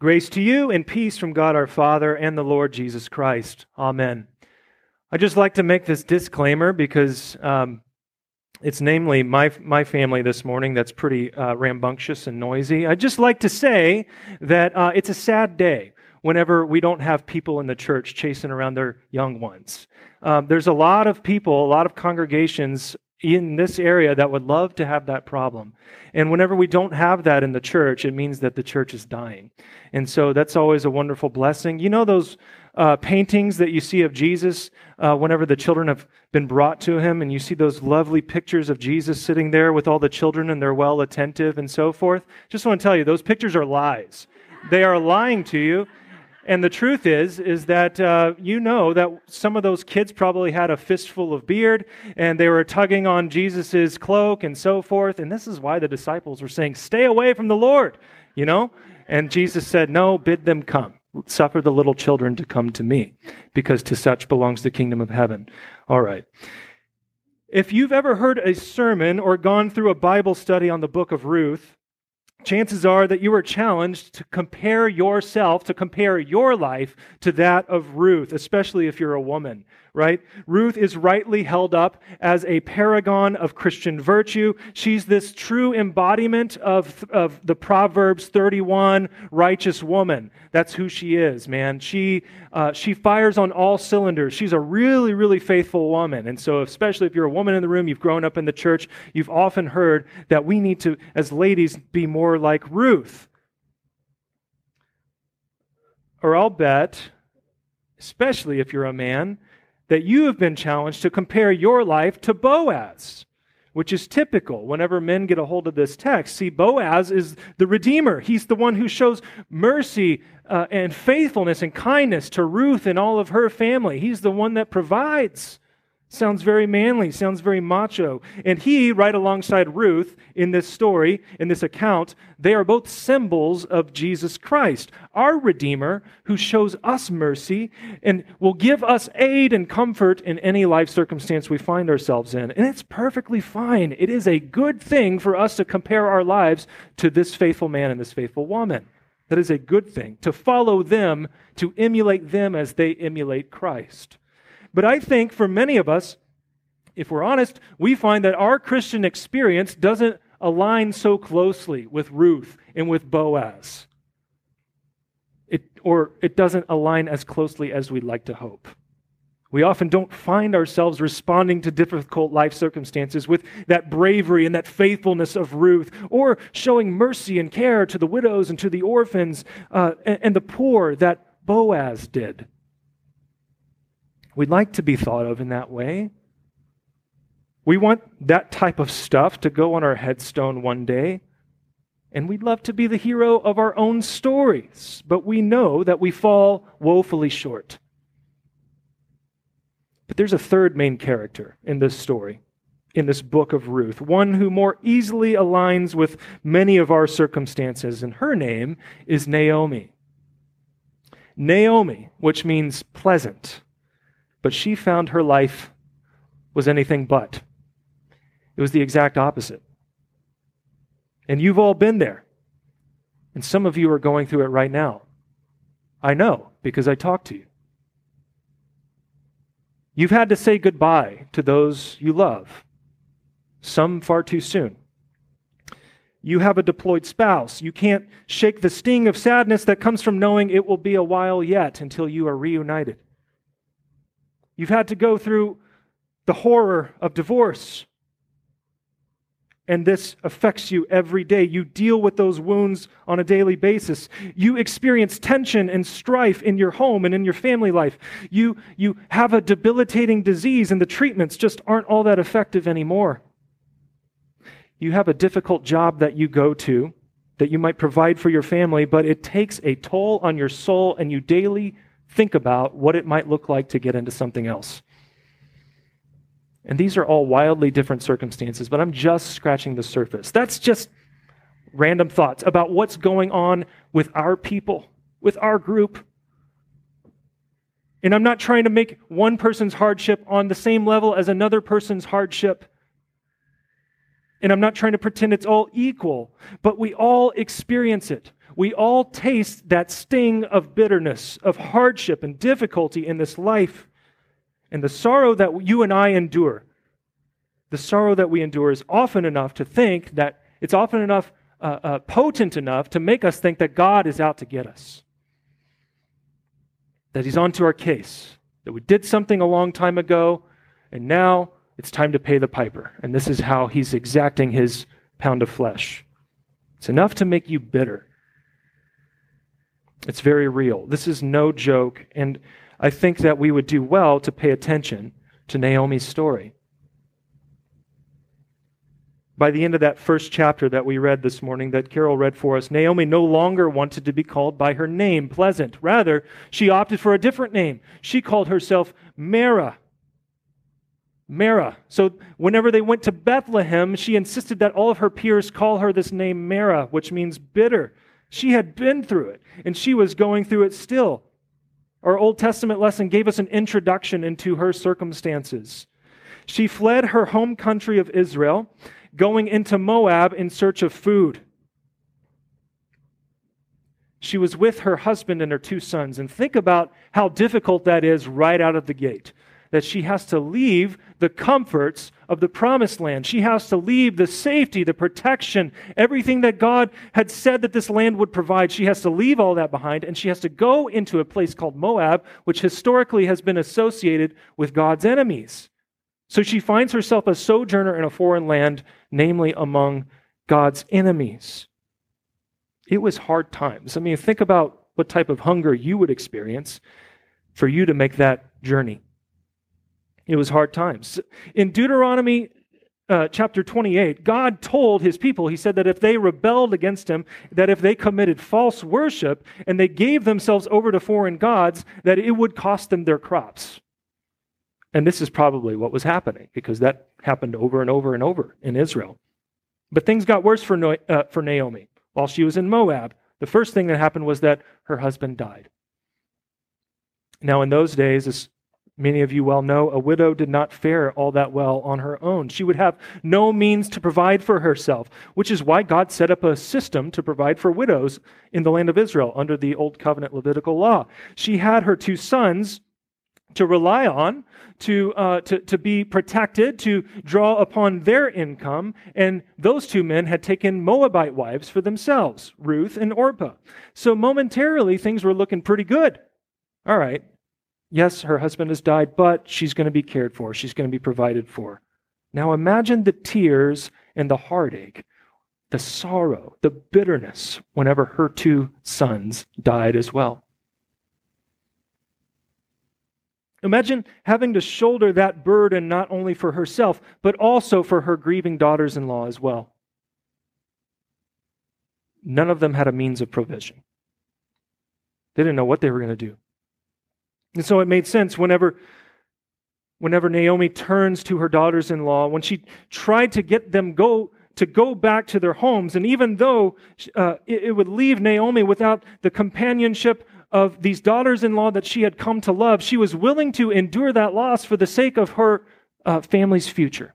Grace to you and peace from God our Father and the Lord Jesus Christ. Amen. I'd just like to make this disclaimer because um, it's namely my, my family this morning that's pretty uh, rambunctious and noisy. I'd just like to say that uh, it's a sad day whenever we don't have people in the church chasing around their young ones. Um, there's a lot of people, a lot of congregations in this area that would love to have that problem. And whenever we don't have that in the church, it means that the church is dying. And so that's always a wonderful blessing. You know those uh, paintings that you see of Jesus uh, whenever the children have been brought to him, and you see those lovely pictures of Jesus sitting there with all the children and they're well attentive and so forth? Just want to tell you, those pictures are lies. They are lying to you. And the truth is, is that uh, you know that some of those kids probably had a fistful of beard and they were tugging on Jesus' cloak and so forth. And this is why the disciples were saying, Stay away from the Lord, you know? And Jesus said, No, bid them come. Suffer the little children to come to me, because to such belongs the kingdom of heaven. All right. If you've ever heard a sermon or gone through a Bible study on the book of Ruth, chances are that you were challenged to compare yourself, to compare your life to that of Ruth, especially if you're a woman, right? Ruth is rightly held up as a paragon of Christian virtue. She's this true embodiment of, of the Proverbs 31 righteous woman. That's who she is, man. She, uh, she fires on all cylinders. She's a really, really faithful woman. And so, especially if you're a woman in the room, you've grown up in the church, you've often heard that we need to, as ladies, be more like Ruth. Or I'll bet, especially if you're a man, that you have been challenged to compare your life to Boaz, which is typical whenever men get a hold of this text. See, Boaz is the Redeemer, he's the one who shows mercy uh, and faithfulness and kindness to Ruth and all of her family. He's the one that provides. Sounds very manly, sounds very macho. And he, right alongside Ruth in this story, in this account, they are both symbols of Jesus Christ, our Redeemer, who shows us mercy and will give us aid and comfort in any life circumstance we find ourselves in. And it's perfectly fine. It is a good thing for us to compare our lives to this faithful man and this faithful woman. That is a good thing, to follow them, to emulate them as they emulate Christ. But I think for many of us, if we're honest, we find that our Christian experience doesn't align so closely with Ruth and with Boaz. It, or it doesn't align as closely as we'd like to hope. We often don't find ourselves responding to difficult life circumstances with that bravery and that faithfulness of Ruth, or showing mercy and care to the widows and to the orphans uh, and, and the poor that Boaz did. We'd like to be thought of in that way. We want that type of stuff to go on our headstone one day. And we'd love to be the hero of our own stories, but we know that we fall woefully short. But there's a third main character in this story, in this book of Ruth, one who more easily aligns with many of our circumstances, and her name is Naomi. Naomi, which means pleasant. But she found her life was anything but. It was the exact opposite. And you've all been there. And some of you are going through it right now. I know because I talk to you. You've had to say goodbye to those you love, some far too soon. You have a deployed spouse. You can't shake the sting of sadness that comes from knowing it will be a while yet until you are reunited. You've had to go through the horror of divorce. And this affects you every day. You deal with those wounds on a daily basis. You experience tension and strife in your home and in your family life. You, you have a debilitating disease, and the treatments just aren't all that effective anymore. You have a difficult job that you go to that you might provide for your family, but it takes a toll on your soul, and you daily think about what it might look like to get into something else. And these are all wildly different circumstances, but I'm just scratching the surface. That's just random thoughts about what's going on with our people, with our group. And I'm not trying to make one person's hardship on the same level as another person's hardship. And I'm not trying to pretend it's all equal, but we all experience it. We all taste that sting of bitterness, of hardship and difficulty in this life. And the sorrow that you and I endure, the sorrow that we endure is often enough to think that it's often enough, uh, uh, potent enough to make us think that God is out to get us, that He's onto our case, that we did something a long time ago, and now it's time to pay the piper. And this is how He's exacting His pound of flesh. It's enough to make you bitter. It's very real. This is no joke. And I think that we would do well to pay attention to Naomi's story. By the end of that first chapter that we read this morning, that Carol read for us, Naomi no longer wanted to be called by her name, Pleasant. Rather, she opted for a different name. She called herself Mara. Mara. So whenever they went to Bethlehem, she insisted that all of her peers call her this name Mara, which means bitter. She had been through it, and she was going through it still. Our Old Testament lesson gave us an introduction into her circumstances. She fled her home country of Israel, going into Moab in search of food. She was with her husband and her two sons. And think about how difficult that is right out of the gate that she has to leave the comforts of the promised land. She has to leave the safety, the protection, everything that God had said that this land would provide. She has to leave all that behind and she has to go into a place called Moab, which historically has been associated with God's enemies. So she finds herself a sojourner in a foreign land, namely among God's enemies. It was hard times. I mean, think about what type of hunger you would experience for you to make that journey. It was hard times. In Deuteronomy uh, chapter 28, God told his people, he said that if they rebelled against him, that if they committed false worship and they gave themselves over to foreign gods, that it would cost them their crops. And this is probably what was happening because that happened over and over and over in Israel. But things got worse for, no, uh, for Naomi. While she was in Moab, the first thing that happened was that her husband died. Now, in those days, Many of you well know a widow did not fare all that well on her own. She would have no means to provide for herself, which is why God set up a system to provide for widows in the land of Israel under the Old Covenant Levitical law. She had her two sons to rely on, to, uh, to, to be protected, to draw upon their income, and those two men had taken Moabite wives for themselves, Ruth and Orpah. So momentarily, things were looking pretty good. All right, Yes, her husband has died, but she's going to be cared for. She's going to be provided for. Now imagine the tears and the heartache, the sorrow, the bitterness whenever her two sons died as well. Imagine having to shoulder that burden not only for herself, but also for her grieving daughters in law as well. None of them had a means of provision. They didn't know what they were going to do. And so it made sense whenever, whenever Naomi turns to her daughters in law, when she tried to get them go, to go back to their homes, and even though uh, it, it would leave Naomi without the companionship of these daughters in law that she had come to love, she was willing to endure that loss for the sake of her uh, family's future.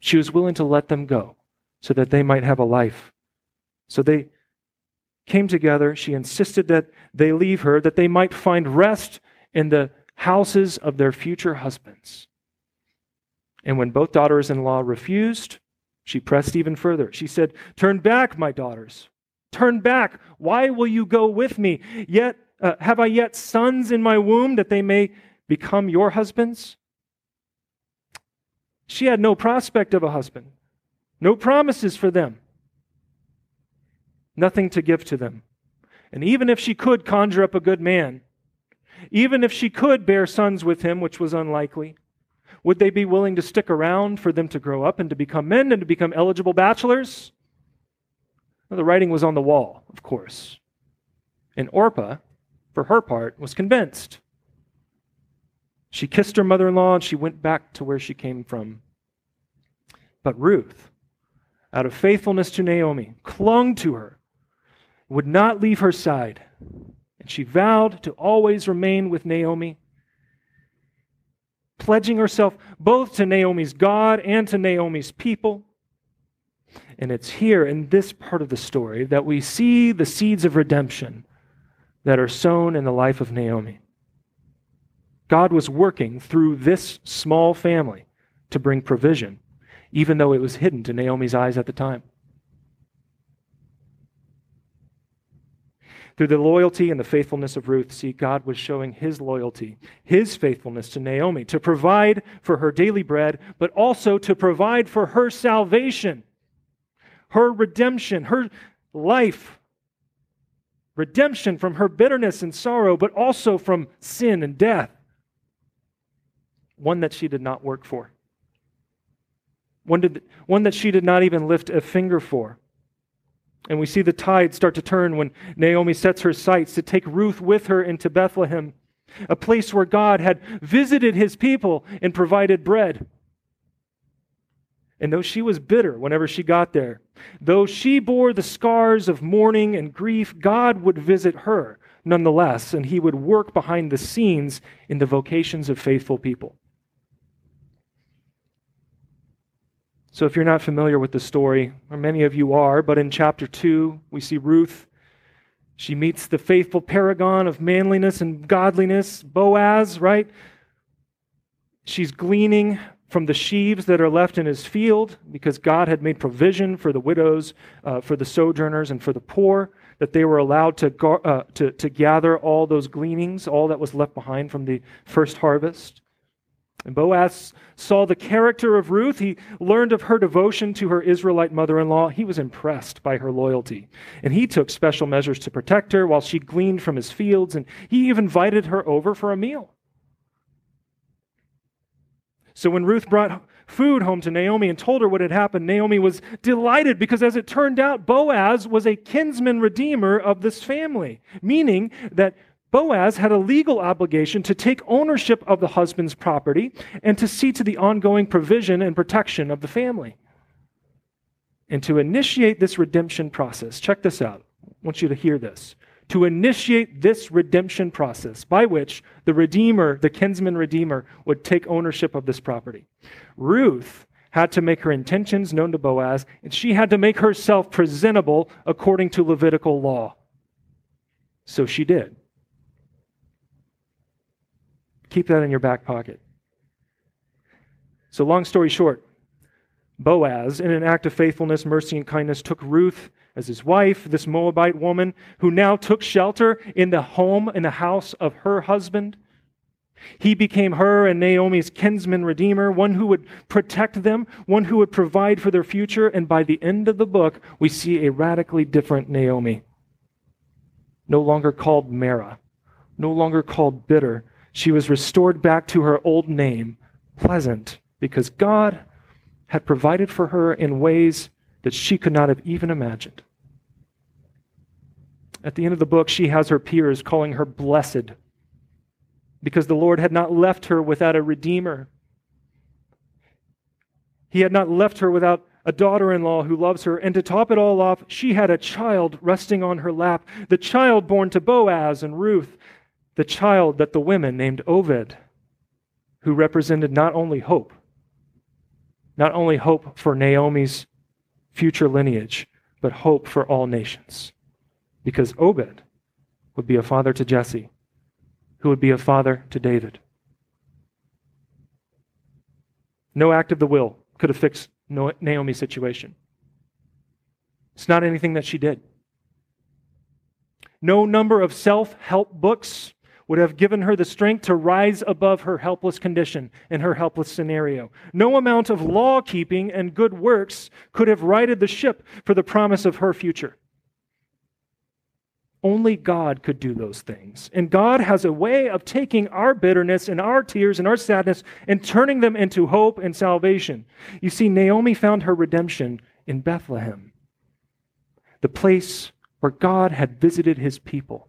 She was willing to let them go so that they might have a life. So they came together. She insisted that they leave her, that they might find rest in the houses of their future husbands. And when both daughters in law refused, she pressed even further. She said, Turn back, my daughters. Turn back. Why will you go with me? Yet, uh, have I yet sons in my womb that they may become your husbands? She had no prospect of a husband, no promises for them, nothing to give to them. And even if she could conjure up a good man, even if she could bear sons with him, which was unlikely, would they be willing to stick around for them to grow up and to become men and to become eligible bachelors? Well, the writing was on the wall, of course. And Orpah, for her part, was convinced. She kissed her mother in law and she went back to where she came from. But Ruth, out of faithfulness to Naomi, clung to her, would not leave her side. And she vowed to always remain with Naomi, pledging herself both to Naomi's God and to Naomi's people. And it's here in this part of the story that we see the seeds of redemption that are sown in the life of Naomi. God was working through this small family to bring provision, even though it was hidden to Naomi's eyes at the time. Through the loyalty and the faithfulness of Ruth, see, God was showing his loyalty, his faithfulness to Naomi, to provide for her daily bread, but also to provide for her salvation, her redemption, her life. Redemption from her bitterness and sorrow, but also from sin and death. One that she did not work for, one, did, one that she did not even lift a finger for. And we see the tide start to turn when Naomi sets her sights to take Ruth with her into Bethlehem, a place where God had visited his people and provided bread. And though she was bitter whenever she got there, though she bore the scars of mourning and grief, God would visit her nonetheless, and he would work behind the scenes in the vocations of faithful people. So, if you're not familiar with the story, or many of you are, but in chapter 2, we see Ruth. She meets the faithful paragon of manliness and godliness, Boaz, right? She's gleaning from the sheaves that are left in his field because God had made provision for the widows, uh, for the sojourners, and for the poor, that they were allowed to, uh, to, to gather all those gleanings, all that was left behind from the first harvest. And Boaz saw the character of Ruth. He learned of her devotion to her Israelite mother in law. He was impressed by her loyalty. And he took special measures to protect her while she gleaned from his fields. And he even invited her over for a meal. So when Ruth brought food home to Naomi and told her what had happened, Naomi was delighted because, as it turned out, Boaz was a kinsman redeemer of this family, meaning that Boaz had a legal obligation to take ownership of the husband's property and to see to the ongoing provision and protection of the family. And to initiate this redemption process, check this out. I want you to hear this. To initiate this redemption process by which the Redeemer, the kinsman Redeemer, would take ownership of this property. Ruth had to make her intentions known to Boaz, and she had to make herself presentable according to Levitical law. So she did. Keep that in your back pocket. So, long story short, Boaz, in an act of faithfulness, mercy, and kindness, took Ruth as his wife, this Moabite woman who now took shelter in the home, in the house of her husband. He became her and Naomi's kinsman redeemer, one who would protect them, one who would provide for their future. And by the end of the book, we see a radically different Naomi. No longer called Mara, no longer called bitter, she was restored back to her old name, Pleasant, because God had provided for her in ways that she could not have even imagined. At the end of the book, she has her peers calling her blessed because the Lord had not left her without a redeemer. He had not left her without a daughter in law who loves her. And to top it all off, she had a child resting on her lap, the child born to Boaz and Ruth the child that the women named Obed, who represented not only hope, not only hope for Naomi's future lineage, but hope for all nations. Because Obed would be a father to Jesse, who would be a father to David. No act of the will could have fixed Naomi's situation. It's not anything that she did. No number of self help books would have given her the strength to rise above her helpless condition and her helpless scenario. No amount of law keeping and good works could have righted the ship for the promise of her future. Only God could do those things. And God has a way of taking our bitterness and our tears and our sadness and turning them into hope and salvation. You see, Naomi found her redemption in Bethlehem, the place where God had visited his people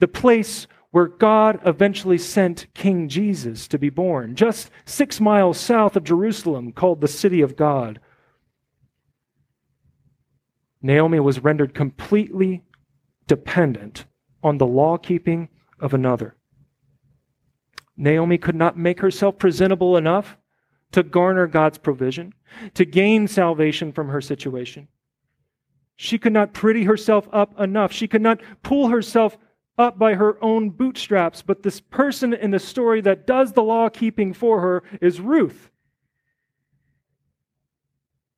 the place where God eventually sent King Jesus to be born, just six miles south of Jerusalem, called the City of God. Naomi was rendered completely dependent on the law keeping of another. Naomi could not make herself presentable enough to garner God's provision, to gain salvation from her situation. She could not pretty herself up enough. She could not pull herself up by her own bootstraps. But this person in the story that does the law keeping for her is Ruth.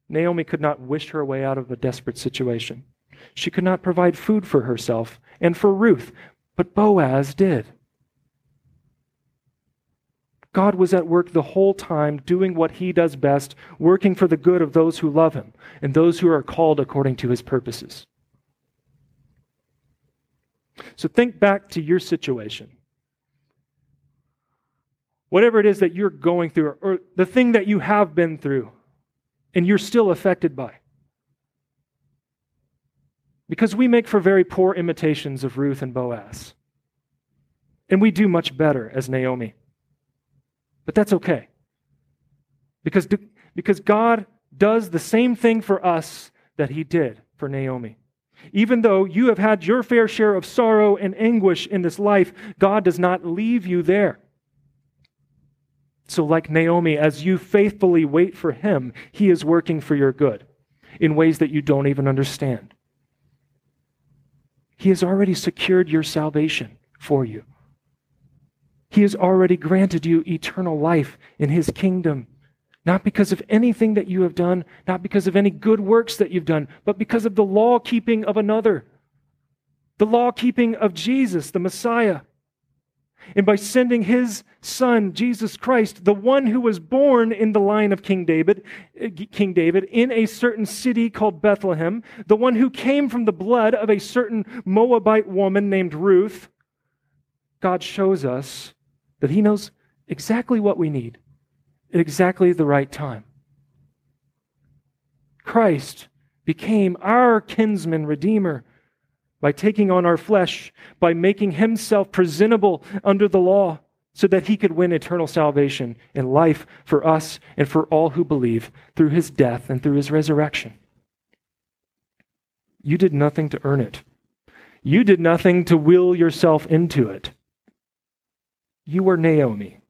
Naomi could not wish her way out of a desperate situation. She could not provide food for herself and for Ruth, but Boaz did. God was at work the whole time, doing what he does best, working for the good of those who love him and those who are called according to his purposes. So think back to your situation. Whatever it is that you're going through, or the thing that you have been through, and you're still affected by. Because we make for very poor imitations of Ruth and Boaz. And we do much better as Naomi. But that's okay. Because, because God does the same thing for us that he did for Naomi. Even though you have had your fair share of sorrow and anguish in this life, God does not leave you there. So, like Naomi, as you faithfully wait for him, he is working for your good in ways that you don't even understand. He has already secured your salvation for you. He has already granted you eternal life in His kingdom. Not because of anything that you have done, not because of any good works that you've done, but because of the law keeping of another. The law keeping of Jesus, the Messiah. And by sending his son, Jesus Christ, the one who was born in the line of King David, uh, King David, in a certain city called Bethlehem, the one who came from the blood of a certain Moabite woman named Ruth, God shows us that He knows exactly what we need at exactly the right time. Christ became our kinsman redeemer by taking on our flesh, by making himself presentable under the law, so that he could win eternal salvation and life for us and for all who believe through his death and through his resurrection. You did nothing to earn it. You did nothing to will yourself into it. You were Naomi.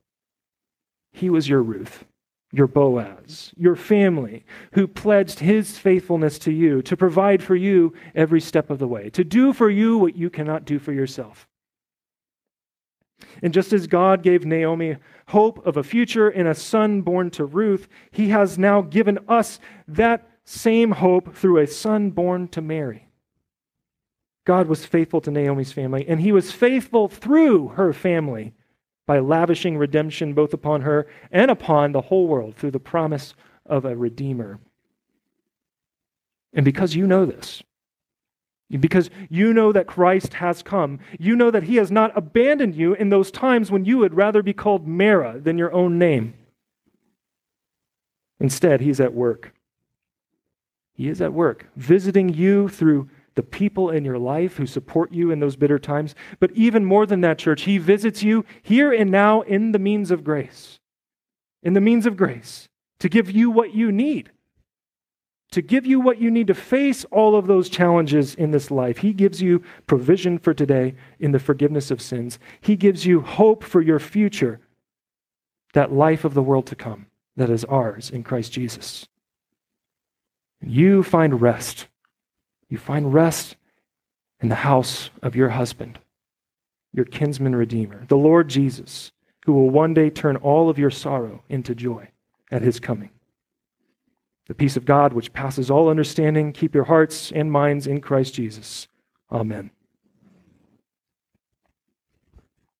He was your Ruth, your Boaz, your family, who pledged his faithfulness to you to provide for you every step of the way, to do for you what you cannot do for yourself. And just as God gave Naomi hope of a future in a son born to Ruth, he has now given us that same hope through a son born to Mary. God was faithful to Naomi's family, and he was faithful through her family by lavishing redemption both upon her and upon the whole world through the promise of a Redeemer. And because you know this, because you know that Christ has come, you know that he has not abandoned you in those times when you would rather be called Mara than your own name. Instead, he's at work. He is at work, visiting you through the people in your life who support you in those bitter times. But even more than that, church, He visits you here and now in the means of grace. In the means of grace to give you what you need. To give you what you need to face all of those challenges in this life. He gives you provision for today in the forgiveness of sins. He gives you hope for your future, that life of the world to come that is ours in Christ Jesus. You find rest you find rest in the house of your husband, your kinsman redeemer, the Lord Jesus, who will one day turn all of your sorrow into joy at his coming. The peace of God, which passes all understanding, keep your hearts and minds in Christ Jesus. Amen.